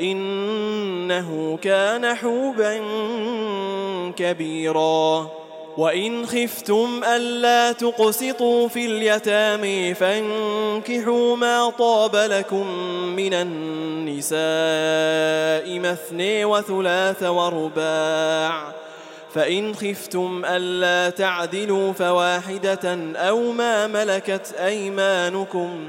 إنه كان حوبا كبيرا. وإن خفتم ألا تقسطوا في اليتامى فانكحوا ما طاب لكم من النساء مثني وثلاث ورباع. فإن خفتم ألا تعدلوا فواحدة أو ما ملكت أيمانكم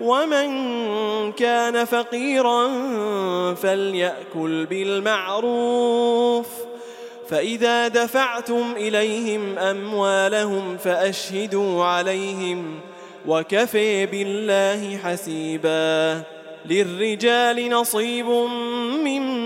ومن كان فقيرا فليأكل بالمعروف. فإذا دفعتم إليهم أموالهم فأشهدوا عليهم وكفي بالله حسيبا. للرجال نصيب مما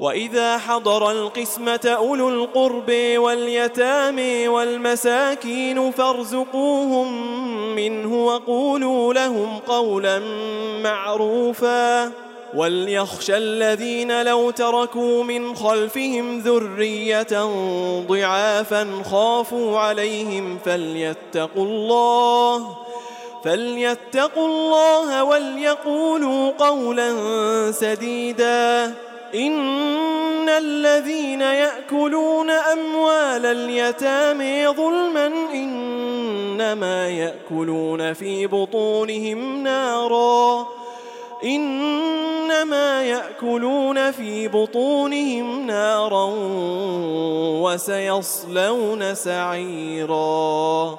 وإذا حضر القسمة أولو القرب واليتامى والمساكين فارزقوهم منه وقولوا لهم قولا معروفا. وليخشى الذين لو تركوا من خلفهم ذرية ضعافا خافوا عليهم فليتقوا الله فليتقوا الله وليقولوا قولا سديدا. إن الذين يأكلون أموال اليتامى ظلما إنما يأكلون في بطونهم نارا. إنما يأكلون في بطونهم نارا وسيصلون سعيرا.